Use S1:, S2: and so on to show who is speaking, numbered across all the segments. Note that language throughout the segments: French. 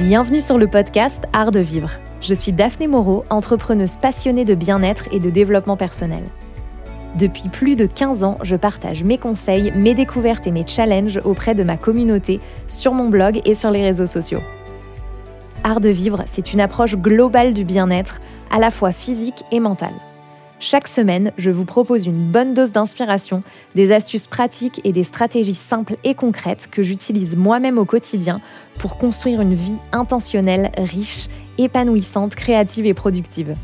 S1: Bienvenue sur le podcast Art de vivre. Je suis Daphné Moreau, entrepreneuse passionnée de bien-être et de développement personnel. Depuis plus de 15 ans, je partage mes conseils, mes découvertes et mes challenges auprès de ma communauté sur mon blog et sur les réseaux sociaux. Art de vivre, c'est une approche globale du bien-être, à la fois physique et mentale. Chaque semaine, je vous propose une bonne dose d'inspiration, des astuces pratiques et des stratégies simples et concrètes que j'utilise moi-même au quotidien pour construire une vie intentionnelle, riche, épanouissante, créative et productive.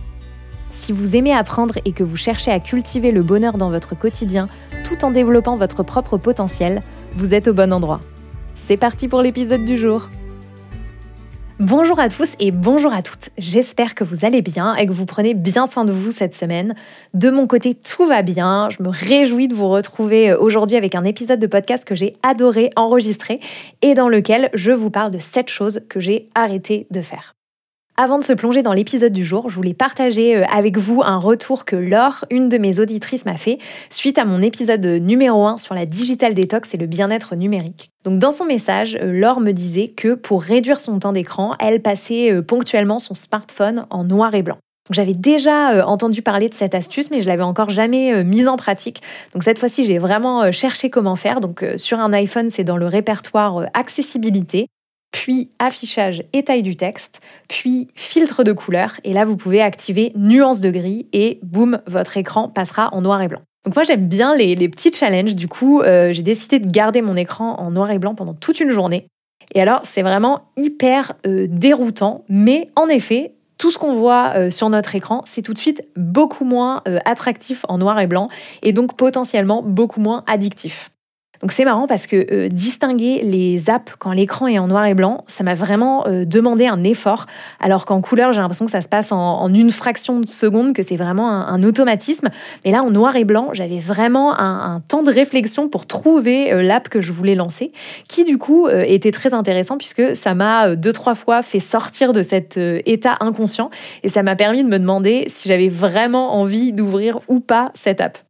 S1: Si vous aimez apprendre et que vous cherchez à cultiver le bonheur dans votre quotidien tout en développant votre propre potentiel, vous êtes au bon endroit. C'est parti pour l'épisode du jour. Bonjour à tous et bonjour à toutes. J'espère que vous allez bien et que vous prenez bien soin de vous cette semaine. De mon côté, tout va bien. Je me réjouis de vous retrouver euh, aujourd'hui avec un épisode de podcast que j'ai adoré enregistrer et dans lequel je vous parle de 7 choses que j'ai arrêté de faire. Avant de se plonger dans l'épisode du jour, je voulais partager euh, avec vous un retour que Laure, une de mes auditrices, m'a fait suite à mon épisode numéro 1 sur la digital détox et le bien-être numérique. Donc dans son message, euh, Laure me disait que pour réduire son temps d'écran, elle passait euh, ponctuellement son smartphone en noir et blanc. J'avais déjà entendu parler de cette astuce, mais je l'avais encore jamais mise en pratique. Donc cette fois-ci, j'ai vraiment cherché comment faire. Donc sur un iPhone, c'est dans le répertoire accessibilité puis affichage et taille du texte, puis filtre de couleur. Et là, vous pouvez activer nuance de gris et boum, votre écran passera en noir et blanc. Donc moi j'aime bien les, petits challenges, du coup euh, j'ai décidé de garder mon écran en noir et blanc pendant toute une journée. Et alors c'est vraiment hyper euh, déroutant, mais en effet tout ce qu'on voit euh, sur notre écran, c'est tout de suite beaucoup moins attractif en noir et blanc et donc potentiellement beaucoup moins addictif. Donc c'est marrant parce que euh, distinguer les apps quand l'écran est en noir et blanc, ça m'a vraiment euh, demandé un effort, alors qu'en couleur, j'ai l'impression que ça se passe en, une fraction de seconde, que c'est vraiment un, automatisme. Mais là, en noir et blanc, j'avais vraiment un, temps de réflexion pour trouver euh, l'app que je voulais lancer, qui du coup était très intéressant puisque ça m'a deux, trois fois fait sortir de cet état inconscient et ça m'a permis de me demander si j'avais vraiment envie d'ouvrir ou pas cette app.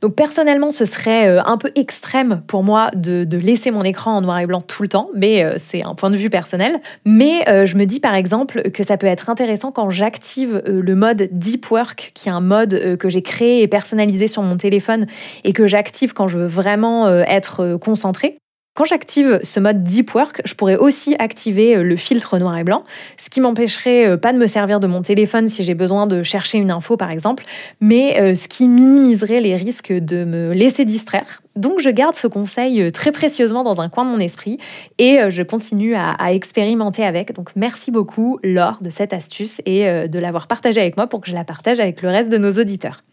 S1: Donc personnellement, ce serait euh, un peu extrême pour moi de, laisser mon écran en noir et blanc tout le temps, mais euh, c'est un point de vue personnel. Mais euh, je me dis par exemple que ça peut être intéressant quand j'active le mode Deep Work, qui est un mode que j'ai créé et personnalisé sur mon téléphone et que j'active quand je veux vraiment être concentrée. Quand j'active ce mode Deep Work, je pourrais aussi activer euh, le filtre noir et blanc, ce qui m'empêcherait euh, pas de me servir de mon téléphone si j'ai besoin de chercher une info par exemple, mais euh, ce qui minimiserait les risques de me laisser distraire. Donc je garde ce conseil très précieusement dans un coin de mon esprit et je continue à, à expérimenter avec. Donc merci beaucoup Laure de cette astuce et de l'avoir partagée avec moi pour que je la partage avec le reste de nos auditeurs.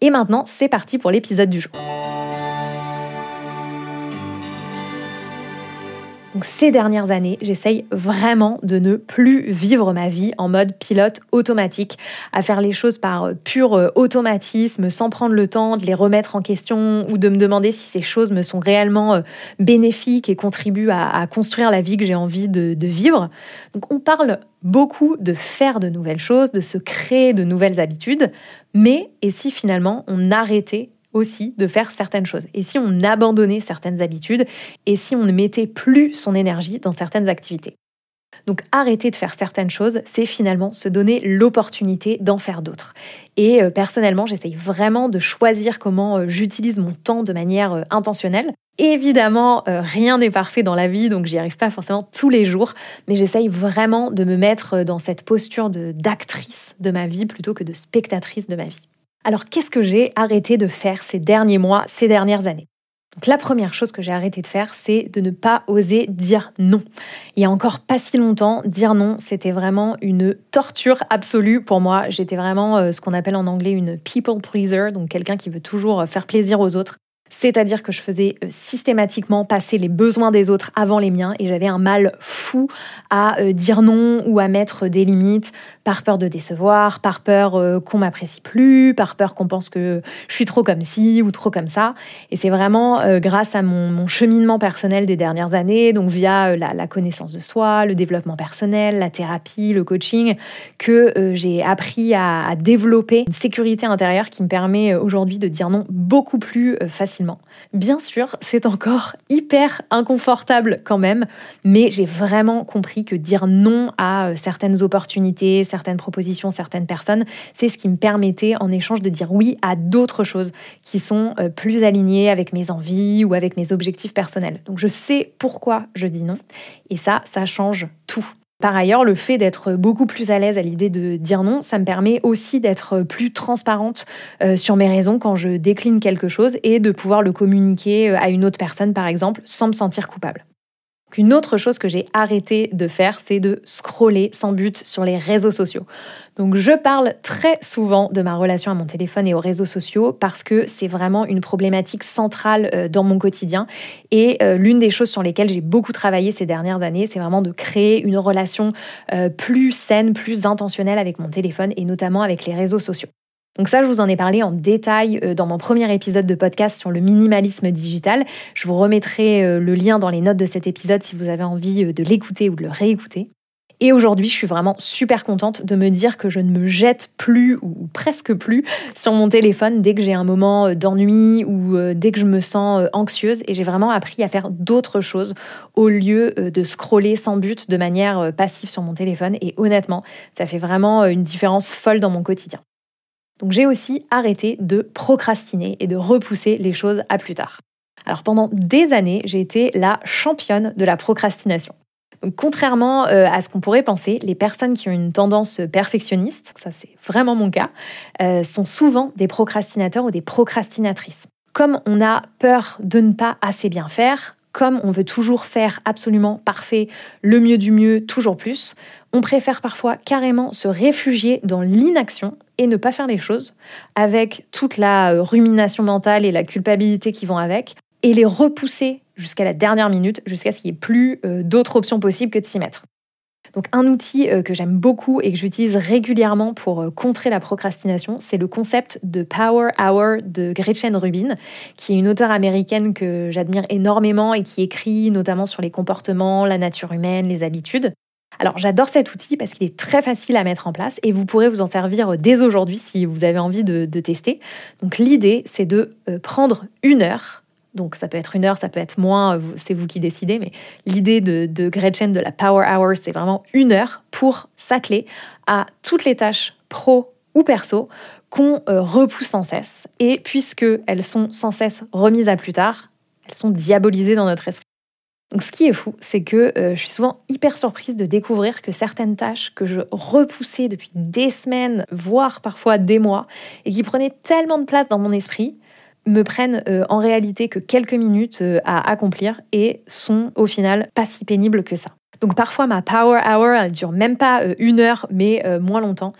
S1: Et maintenant, c'est parti pour l'épisode du jour. Donc ces dernières années, j'essaye vraiment de ne plus vivre ma vie en mode pilote automatique, à faire les choses par euh, pur euh, automatisme, sans prendre le temps de les remettre en question ou de me demander si ces choses me sont réellement euh, bénéfiques et contribuent à, construire la vie que j'ai envie de, de vivre. Donc on parle beaucoup de faire de nouvelles choses, de se créer de nouvelles habitudes, mais et si finalement on arrêtait aussi de faire certaines choses. Et si on abandonnait certaines habitudes et si on ne mettait plus son énergie dans certaines activités. Donc arrêter de faire certaines choses, c'est finalement se donner l'opportunité d'en faire d'autres. Et euh, personnellement, j'essaye vraiment de choisir comment euh, j'utilise mon temps de manière euh, intentionnelle. Évidemment, rien n'est parfait dans la vie, donc j'y arrive pas forcément tous les jours, mais j'essaye vraiment de me mettre dans cette posture d'actrice de ma vie plutôt que de spectatrice de ma vie. Alors qu'est-ce que j'ai arrêté de faire ces derniers mois, ces dernières années? Donc la première chose que j'ai arrêté de faire, c'est de ne pas oser dire non. Il y a encore pas si longtemps, dire non, c'était vraiment une torture absolue pour moi. J'étais vraiment euh, ce qu'on appelle en anglais une people pleaser, donc quelqu'un qui veut toujours faire plaisir aux autres. C'est-à-dire que je faisais euh, systématiquement passer les besoins des autres avant les miens et j'avais un mal fou à euh, dire non ou à mettre des limites par peur de décevoir, par peur euh, qu'on m'apprécie plus, par peur qu'on pense que je suis trop comme ci ou trop comme ça. Et c'est vraiment grâce à mon, cheminement personnel des dernières années, donc via la, connaissance de soi, le développement personnel, la thérapie, le coaching, que j'ai appris à, à développer une sécurité intérieure qui me permet aujourd'hui de dire non beaucoup plus facilement Bien sûr, c'est encore hyper inconfortable quand même, mais j'ai vraiment compris que dire non à euh, certaines opportunités, certaines propositions, certaines personnes, c'est ce qui me permettait en échange de dire oui à d'autres choses qui sont euh, plus alignées avec mes envies ou avec mes objectifs personnels. Donc je sais pourquoi je dis non, et ça, ça change tout. Par ailleurs, le fait d'être beaucoup plus à l'aise à l'idée de dire non, ça me permet aussi d'être plus transparente euh, sur mes raisons quand je décline quelque chose et de pouvoir le communiquer euh, à une autre personne, par exemple, sans me sentir coupable. Une autre chose que j'ai arrêté de faire, c'est de scroller sans but sur les réseaux sociaux. Donc je parle très souvent de ma relation à mon téléphone et aux réseaux sociaux parce que c'est vraiment une problématique centrale euh, dans mon quotidien. Et euh, l'une des choses sur lesquelles j'ai beaucoup travaillé ces dernières années, c'est vraiment de créer une relation euh, plus saine, plus intentionnelle avec mon téléphone et notamment avec les réseaux sociaux. Donc ça, je vous en ai parlé en détail euh, dans mon premier épisode de podcast sur le minimalisme digital. Je vous remettrai euh, le lien dans les notes de cet épisode si vous avez envie euh, de l'écouter ou de le réécouter. Et aujourd'hui, je suis vraiment super contente de me dire que je ne me jette plus ou presque plus sur mon téléphone dès que j'ai un moment d'ennui ou dès que je me sens anxieuse. Et j'ai vraiment appris à faire d'autres choses au lieu de scroller sans but de manière passive sur mon téléphone. Et honnêtement, ça fait vraiment une différence folle dans mon quotidien. Donc j'ai aussi arrêté de procrastiner et de repousser les choses à plus tard. Alors pendant des années, j'ai été la championne de la procrastination. Contrairement euh, à ce qu'on pourrait penser, les personnes qui ont une tendance perfectionniste, ça c'est vraiment mon cas, euh, sont souvent des procrastinateurs ou des procrastinatrices. Comme on a peur de ne pas assez bien faire, comme on veut toujours faire absolument parfait, le mieux du mieux, toujours plus, on préfère parfois carrément se réfugier dans l'inaction et ne pas faire les choses, avec toute la euh, rumination mentale et la culpabilité qui vont avec, et les repousser jusqu'à la dernière minute, jusqu'à ce qu'il n'y ait plus euh, d'autres options possibles que de s'y mettre. Donc un outil euh, que j'aime beaucoup et que j'utilise régulièrement pour euh, contrer la procrastination, c'est le concept de Power Hour de Gretchen Rubin, qui est une auteure américaine que j'admire énormément et qui écrit notamment sur les comportements, la nature humaine, les habitudes. Alors j'adore cet outil parce qu'il est très facile à mettre en place et vous pourrez vous en servir euh, dès aujourd'hui si vous avez envie de, tester. Donc l'idée c'est de prendre une heure donc ça peut être une heure, ça peut être moins, c'est vous qui décidez, mais l'idée de, Gretchen de la Power Hour, c'est vraiment une heure pour s'atteler à toutes les tâches pro ou perso qu'on euh, repousse sans cesse. Et puisque elles sont sans cesse remises à plus tard, elles sont diabolisées dans notre esprit. Donc ce qui est fou, c'est que euh, je suis souvent hyper surprise de découvrir que certaines tâches que je repoussais depuis des semaines, voire parfois des mois, et qui prenaient tellement de place dans mon esprit, me prennent euh, en réalité que quelques minutes euh, à accomplir et sont au final pas si pénibles que ça. Donc parfois ma power hour elle dure même pas euh, une heure mais moins longtemps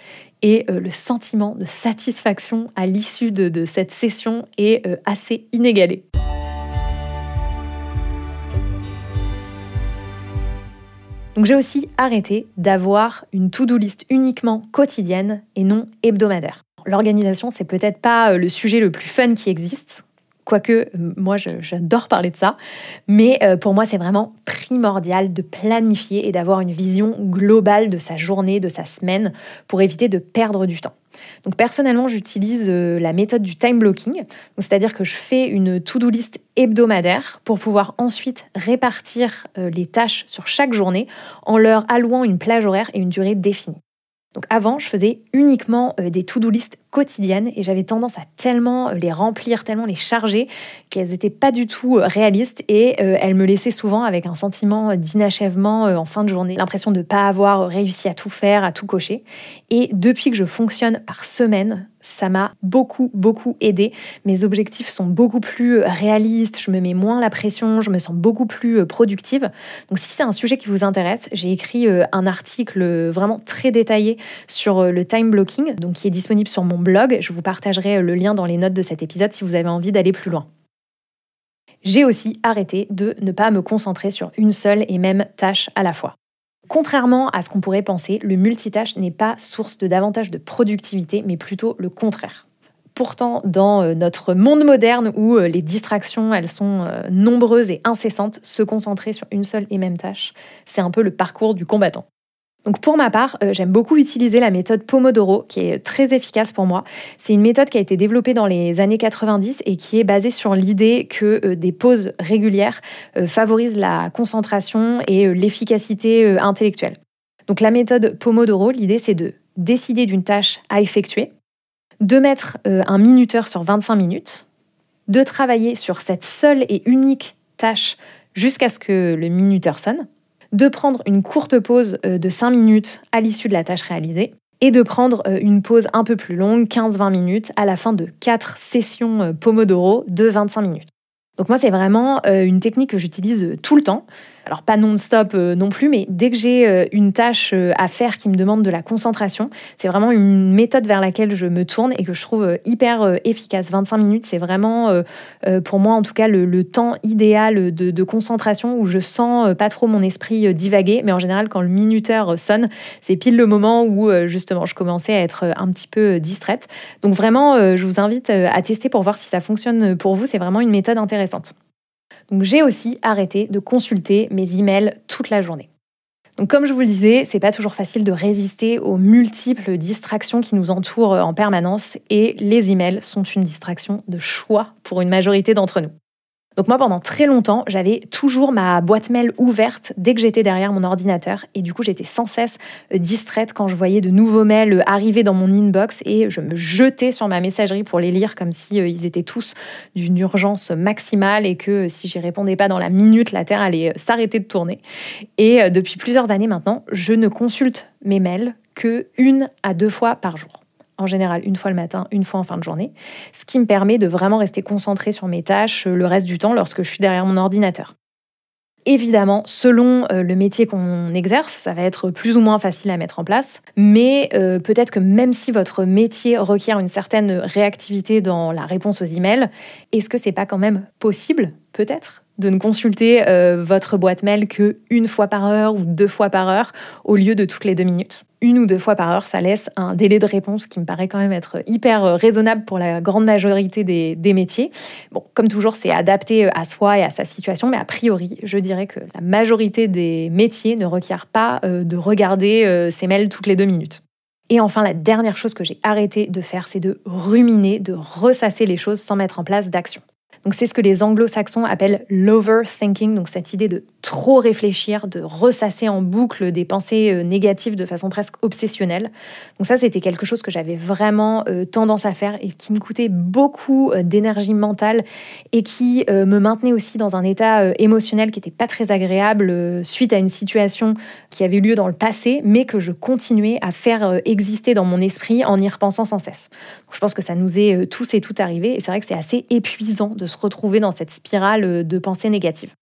S1: et le sentiment de satisfaction à l'issue de, cette session est assez inégalé. Donc j'ai aussi arrêté d'avoir une to-do list uniquement quotidienne et non hebdomadaire l'organisation, c'est peut-être pas euh, le sujet le plus fun qui existe. Quoique, euh, moi, j'adore parler de ça. Mais euh, pour moi, c'est vraiment primordial de planifier et d'avoir une vision globale de sa journée, de sa semaine, pour éviter de perdre du temps. Donc personnellement, j'utilise la méthode du time blocking, c'est-à-dire que je fais une to-do list hebdomadaire pour pouvoir ensuite répartir les tâches sur chaque journée en leur allouant une plage horaire et une durée définie. Donc avant, je faisais uniquement des to-do list quotidiennes et j'avais tendance à tellement euh, les remplir, tellement les charger qu'elles n'étaient pas du tout euh, réalistes et elles me laissaient souvent avec un sentiment d'inachèvement en fin de journée, l'impression de ne pas avoir réussi à tout faire, à tout cocher. Et depuis que je fonctionne par semaine, ça m'a beaucoup, beaucoup aidé. Mes objectifs sont beaucoup plus euh, réalistes, je me mets moins la pression, je me sens beaucoup plus euh, productive. Donc si c'est un sujet qui vous intéresse, j'ai écrit euh, un article vraiment très détaillé sur le time blocking, donc qui est disponible sur mon blog. Je vous partagerai le lien dans les notes de cet épisode si vous avez envie d'aller plus loin. J'ai aussi arrêté de ne pas me concentrer sur une seule et même tâche à la fois. Contrairement à ce qu'on pourrait penser, le multitâche n'est pas source de davantage de productivité, mais plutôt le contraire. Pourtant, dans euh, notre monde moderne où euh, les distractions, elles sont euh, nombreuses et incessantes, se concentrer sur une seule et même tâche, c'est un peu le parcours du combattant. Pour ma part, euh, j'aime beaucoup utiliser la méthode Pomodoro, qui est très efficace pour moi. C'est une méthode qui a été développée dans les années 90 et qui est basée sur l'idée que euh, des pauses régulières euh, favorisent la concentration et l'efficacité intellectuelle. Donc la méthode Pomodoro, l'idée c'est de décider d'une tâche à effectuer, de mettre un minuteur sur 25 minutes, de travailler sur cette seule et unique tâche jusqu'à ce que le minuteur sonne, de prendre une courte pause euh, de 5 minutes à l'issue de la tâche réalisée et de prendre euh, une pause un peu plus longue, 15-20 minutes, à la fin de 4 sessions euh, Pomodoro de 25 minutes. Donc moi, c'est vraiment une technique que j'utilise tout le temps alors pas non-stop euh, non plus, mais dès que j'ai euh, une tâche euh, à faire qui me demande de la concentration, c'est vraiment une méthode vers laquelle je me tourne et que je trouve hyper efficace. 25 minutes, c'est vraiment pour moi en tout cas le, temps idéal de, concentration où je sens pas trop mon esprit divaguer, mais en général quand le minuteur sonne, c'est pile le moment où justement je commençais à être un petit peu distraite. Donc vraiment, je vous invite à tester pour voir si ça fonctionne pour vous. C'est vraiment une méthode intéressante. Donc j'ai aussi arrêté de consulter mes emails toute la journée. Donc comme je vous le disais, c'est pas toujours facile de résister aux multiples distractions qui nous entourent en permanence et les emails sont une distraction de choix pour une majorité d'entre nous. Donc moi, pendant très longtemps, j'avais toujours ma boîte mail ouverte dès que j'étais derrière mon ordinateur. Et du coup, j'étais sans cesse euh, distraite quand je voyais de nouveaux mails arriver dans mon inbox et je me jetais sur ma messagerie pour les lire comme si euh, ils étaient tous d'une urgence maximale et que euh, si j'y répondais pas dans la minute, la Terre allait s'arrêter de tourner. Et depuis plusieurs années maintenant, je ne consulte mes mails que une à deux fois par jour en général une fois le matin, une fois en fin de journée, ce qui me permet de vraiment rester concentré sur mes tâches euh, le reste du temps lorsque je suis derrière mon ordinateur. Évidemment, selon euh, le métier qu'on exerce, ça va être plus ou moins facile à mettre en place, mais euh, peut-être que même si votre métier requiert une certaine réactivité dans la réponse aux emails, est-ce que c'est pas quand même possible, peut-être, de ne consulter votre boîte mail que une fois par heure ou deux fois par heure au lieu de toutes les deux minutes? Une ou deux fois par heure, ça laisse un délai de réponse qui me paraît quand même être hyper euh, raisonnable pour la grande majorité des, métiers. Bon, comme toujours, c'est adapté euh, à soi et à sa situation, mais a priori, je dirais que la majorité des métiers ne requiert pas euh, de regarder ses mails toutes les deux minutes. Et enfin, la dernière chose que j'ai arrêté de faire, c'est de ruminer, de ressasser les choses sans mettre en place d'action. Donc c'est ce que les anglo-saxons appellent l'overthinking, donc cette idée de trop réfléchir, de ressasser en boucle des pensées euh, négatives de façon presque obsessionnelle. Donc ça, c'était quelque chose que j'avais vraiment euh, tendance à faire et qui me coûtait beaucoup euh, d'énergie mentale et qui me maintenait aussi dans un état émotionnel qui n'était pas très agréable suite à une situation qui avait lieu dans le passé, mais que je continuais à faire exister dans mon esprit en y repensant sans cesse. je pense que ça nous est tous et toutes arrivé et c'est vrai que c'est assez épuisant de se retrouver dans cette spirale de pensées négatives.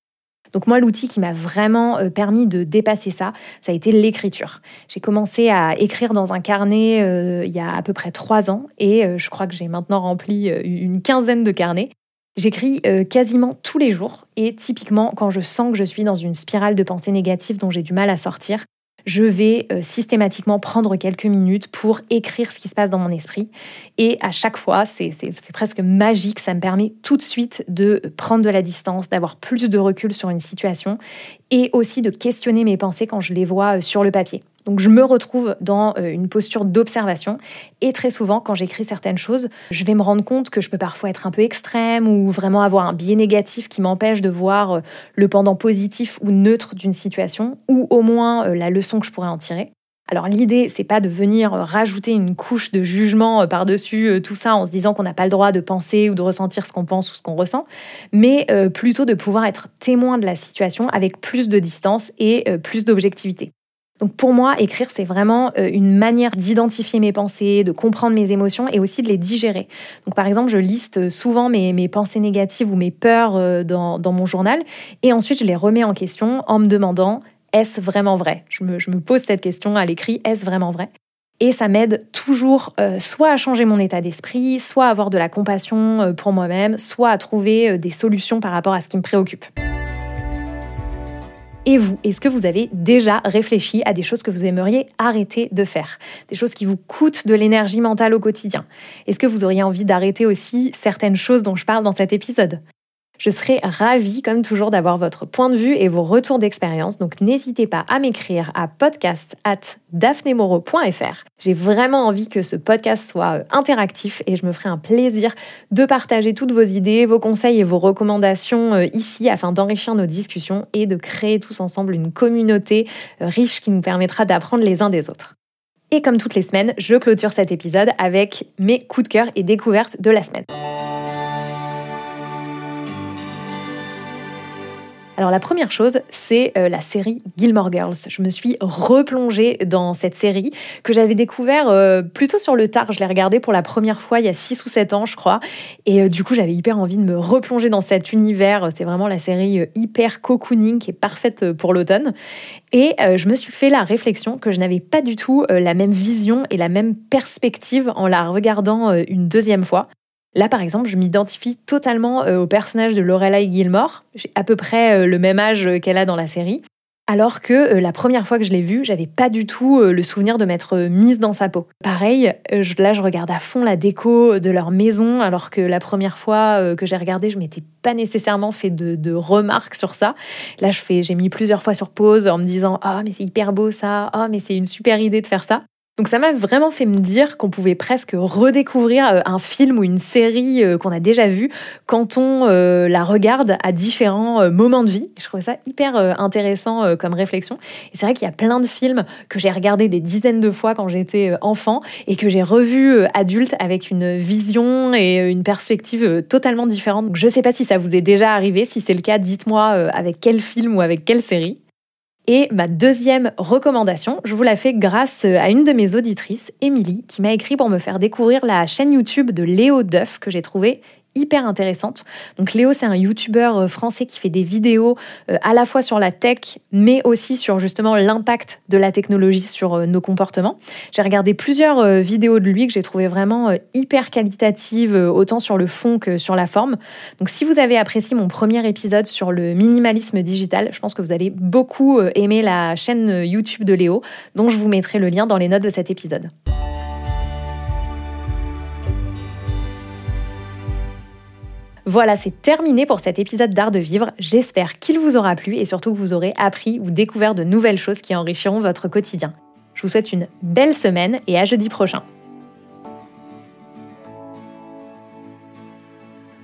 S1: Donc moi, l'outil qui m'a vraiment euh, permis de dépasser ça, ça a été l'écriture. J'ai commencé à écrire dans un carnet euh, il y a à peu près trois ans et euh, je crois que j'ai maintenant rempli une quinzaine de carnets. J'écris quasiment tous les jours et typiquement quand je sens que je suis dans une spirale de pensées négatives dont j'ai du mal à sortir, je vais euh, systématiquement prendre quelques minutes pour écrire ce qui se passe dans mon esprit. Et à chaque fois, c'est presque magique, ça me permet tout de suite de prendre de la distance, d'avoir plus de recul sur une situation et aussi de questionner mes pensées quand je les vois euh, sur le papier. Donc je me retrouve dans euh, une posture d'observation et très souvent quand j'écris certaines choses, je vais me rendre compte que je peux parfois être un peu extrême ou vraiment avoir un biais négatif qui m'empêche de voir euh, le pendant positif ou neutre d'une situation ou au moins euh, la leçon que je pourrais en tirer. Alors l'idée, c'est pas de venir rajouter une couche de jugement par-dessus tout ça en se disant qu'on n'a pas le droit de penser ou de ressentir ce qu'on pense ou ce qu'on ressent, mais plutôt de pouvoir être témoin de la situation avec plus de distance et plus d'objectivité. Donc pour moi, écrire, c'est vraiment euh, une manière d'identifier mes pensées, de comprendre mes émotions et aussi de les digérer. Donc par exemple, je liste souvent mes, pensées négatives ou mes peurs euh, dans, mon journal et ensuite je les remets en question en me demandant est-ce vraiment vrai? Je me, pose cette question à l'écrit, est-ce vraiment vrai? Et ça m'aide toujours euh, soit à changer mon état d'esprit, soit à avoir de la compassion pour moi-même, soit à trouver des solutions par rapport à ce qui me préoccupe. Et vous, est-ce que vous avez déjà réfléchi à des choses que vous aimeriez arrêter de faire? Des choses qui vous coûtent de l'énergie mentale au quotidien? Est-ce que vous auriez envie d'arrêter aussi certaines choses dont je parle dans cet épisode? Je serai ravie, comme toujours, d'avoir votre point de vue et vos retours d'expérience. Donc n'hésitez pas à m'écrire à podcast at J'ai vraiment envie que ce podcast soit euh, interactif et je me ferai un plaisir de partager toutes vos idées, vos conseils et vos recommandations euh, ici afin d'enrichir nos discussions et de créer tous ensemble une communauté euh, riche qui nous permettra d'apprendre les uns des autres. Et comme toutes les semaines, je clôture cet épisode avec mes coups de cœur et découvertes de la semaine. Alors la première chose, c'est euh, la série Gilmore Girls. Je me suis replongée dans cette série que j'avais découvert euh, plutôt sur le tard. Je l'ai regardée pour la première fois il y a 6 ou 7 ans, je crois. Et euh, du coup, j'avais hyper envie de me replonger dans cet univers. C'est vraiment la série hyper cocooning qui est parfaite pour l'automne. Et je me suis fait la réflexion que je n'avais pas du tout la même vision et la même perspective en la regardant une deuxième fois. Là, par exemple, je m'identifie totalement euh, au personnage de Lorelai Gilmore. J'ai à peu près euh, le même âge euh, qu'elle a dans la série. Alors que la première fois que je l'ai vue, j'avais pas du tout le souvenir de m'être mise dans sa peau. Pareil, là je regarde à fond la déco de leur maison, alors que la première fois que j'ai regardé, je m'étais pas nécessairement fait de, remarques sur ça. Là, j'ai mis plusieurs fois sur pause en me disant ah oh, mais c'est hyper beau ça, ah oh, mais c'est une super idée de faire ça. Donc ça m'a vraiment fait me dire qu'on pouvait presque redécouvrir euh, un film ou une série euh, qu'on a déjà vu quand on euh, la regarde à différents moments de vie. Je trouvais ça hyper intéressant comme réflexion. Et c'est vrai qu'il y a plein de films que j'ai regardés des dizaines de fois quand j'étais enfant et que j'ai revus adulte avec une vision et une perspective totalement différente. je ne sais pas si ça vous est déjà arrivé. Si c'est le cas, dites-moi avec quel film ou avec quelle série. Et ma deuxième recommandation, je vous la fais grâce à une de mes auditrices, Émilie, qui m'a écrit pour me faire découvrir la chaîne YouTube de Léo Duff que j'ai trouvée hyper intéressante. Donc Léo, c'est un youtubeur euh, français qui fait des vidéos euh, à la fois sur la tech, mais aussi sur justement l'impact de la technologie sur euh, nos comportements. J'ai regardé plusieurs vidéos de lui que j'ai trouvé vraiment hyper qualitatives, autant sur le fond que sur la forme. Donc si vous avez apprécié mon premier épisode sur le minimalisme digital, je pense que vous allez beaucoup aimer la chaîne YouTube de Léo, dont je vous mettrai le lien dans les notes de cet épisode. Voilà, c'est terminé pour cet épisode d'Art de Vivre. J'espère qu'il vous aura plu et surtout que vous aurez appris ou découvert de nouvelles choses qui enrichiront votre quotidien. Je vous souhaite une belle semaine et à jeudi prochain.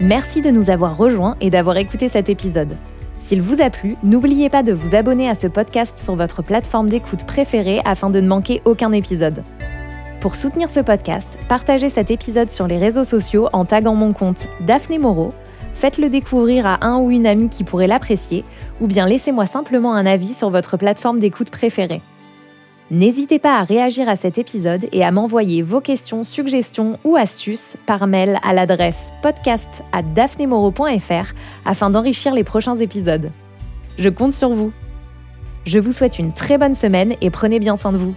S1: Merci de nous avoir rejoints et d'avoir écouté cet épisode. S'il vous a plu, n'oubliez pas de vous abonner à ce podcast sur votre plateforme d'écoute préférée afin de ne manquer aucun épisode. Pour soutenir ce podcast, partagez cet épisode sur les réseaux sociaux en taguant mon compte Daphné Moreau, faites-le découvrir à un ou une amie qui pourrait l'apprécier, ou bien laissez-moi simplement un avis sur votre plateforme d'écoute préférée. N'hésitez pas à réagir à cet épisode et à m'envoyer vos questions, suggestions ou astuces par mail à l'adresse podcast à afin d'enrichir les prochains épisodes. Je compte sur vous. Je vous souhaite une très bonne semaine et prenez bien soin de vous.